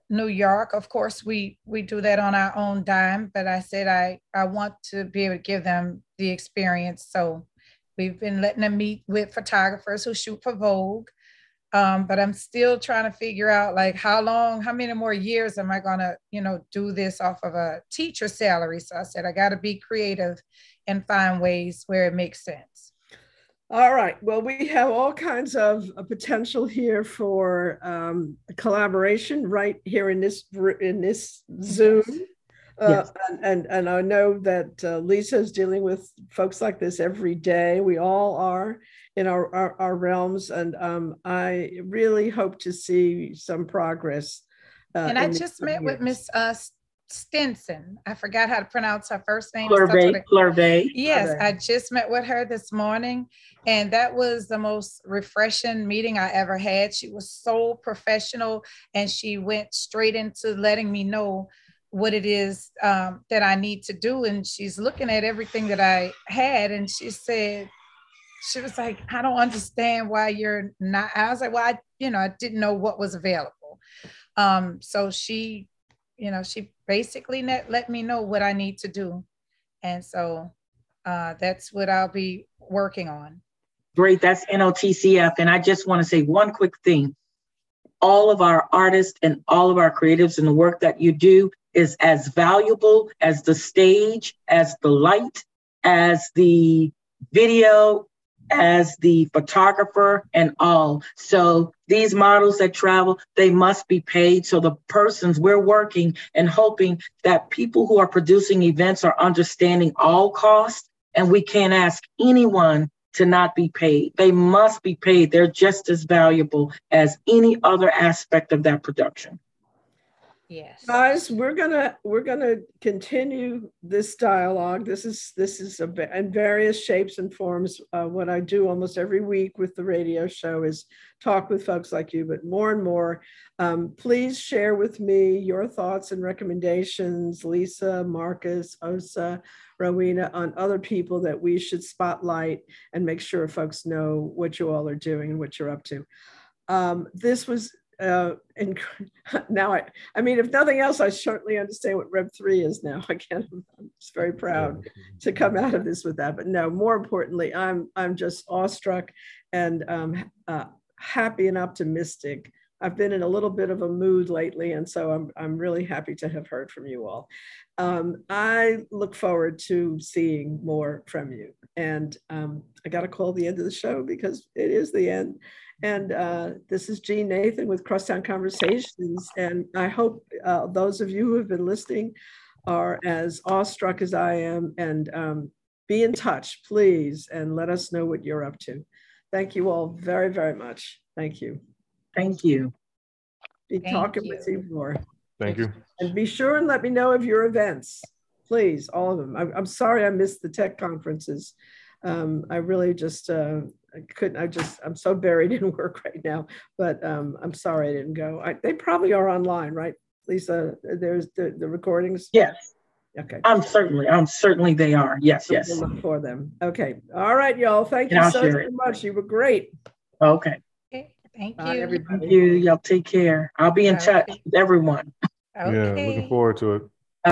[SPEAKER 2] New York. Of course, we we do that on our own dime, but I said I I want to be able to give them the experience. So We've been letting them meet with photographers who shoot for Vogue. Um, but I'm still trying to figure out like how long, how many more years am I gonna, you know, do this off of a teacher salary? So I said I got to be creative and find ways where it makes sense.
[SPEAKER 1] All right. Well, we have all kinds of uh, potential here for um, collaboration right here in this in this Zoom. Uh, yes. and, and, and I know that uh, Lisa is dealing with folks like this every day. We all are in our, our, our realms. And um, I really hope to see some progress.
[SPEAKER 2] Uh, and I just met with Miss uh, Stinson. I forgot how to pronounce her first name.
[SPEAKER 4] Flurvey. Flurvey.
[SPEAKER 2] Yes, I just met with her this morning, and that was the most refreshing meeting I ever had. She was so professional, and she went straight into letting me know what it is um, that I need to do. And she's looking at everything that I had, and she said, she was like, I don't understand why you're not. I was like, well, I, you know, I didn't know what was available. Um, so she, you know, she basically let, let me know what I need to do. And so uh, that's what I'll be working on.
[SPEAKER 4] Great. That's NOTCF. And I just want to say one quick thing. All of our artists and all of our creatives and the work that you do, is as valuable as the stage, as the light, as the video, as the photographer, and all. So these models that travel, they must be paid. So the persons we're working and hoping that people who are producing events are understanding all costs, and we can't ask anyone to not be paid. They must be paid. They're just as valuable as any other aspect of that production.
[SPEAKER 2] Yes.
[SPEAKER 1] Guys, we're gonna we're gonna continue this dialogue. This is this is a, in various shapes and forms. Uh, what I do almost every week with the radio show is talk with folks like you, but more and more. Um, please share with me your thoughts and recommendations, Lisa, Marcus, Osa, Rowena, on other people that we should spotlight and make sure folks know what you all are doing and what you're up to. Um, this was uh, and now I, I mean, if nothing else, I certainly understand what Rev three is now. Again. I'm just very proud to come out of this with that. But no, more importantly, I'm I'm just awestruck and um, uh, happy and optimistic I've been in a little bit of a mood lately, and so I'm I'm really happy to have heard from you all. Um, I look forward to seeing more from you. And um, I got to call the end of the show because it is the end. And uh, this is Jeanne Nathan with Crosstown Conversations. And I hope uh, those of you who have been listening are as awestruck as I am. And um, be in touch, please, and let us know what you're up to. Thank you all very, very much. Thank you.
[SPEAKER 4] Thank you.
[SPEAKER 1] Be
[SPEAKER 2] Thank
[SPEAKER 1] talking
[SPEAKER 2] you.
[SPEAKER 1] with you more.
[SPEAKER 5] Thank you.
[SPEAKER 1] And be sure and let me know of your events, please, all of them. I'm, I'm sorry I missed the tech conferences. Um, I really just uh, I couldn't. I just I'm so buried in work right now. But um, I'm sorry I didn't go. I, they probably are online, right, Lisa? There's the, the recordings.
[SPEAKER 4] Yes,
[SPEAKER 1] Okay.
[SPEAKER 4] I'm certainly, I'm certainly they are. Yes,
[SPEAKER 1] So
[SPEAKER 4] yes.
[SPEAKER 1] we'll look for them. Okay. All right, y'all. Thank
[SPEAKER 4] And
[SPEAKER 1] you
[SPEAKER 4] I'll
[SPEAKER 1] so,
[SPEAKER 4] share
[SPEAKER 1] so much. You were great.
[SPEAKER 4] Okay.
[SPEAKER 2] Okay, Thank
[SPEAKER 1] Bye,
[SPEAKER 2] you.
[SPEAKER 1] everybody.
[SPEAKER 4] Thank you. Y'all take care. I'll be in
[SPEAKER 2] Okay.
[SPEAKER 4] touch with everyone.
[SPEAKER 5] Yeah, looking forward to it.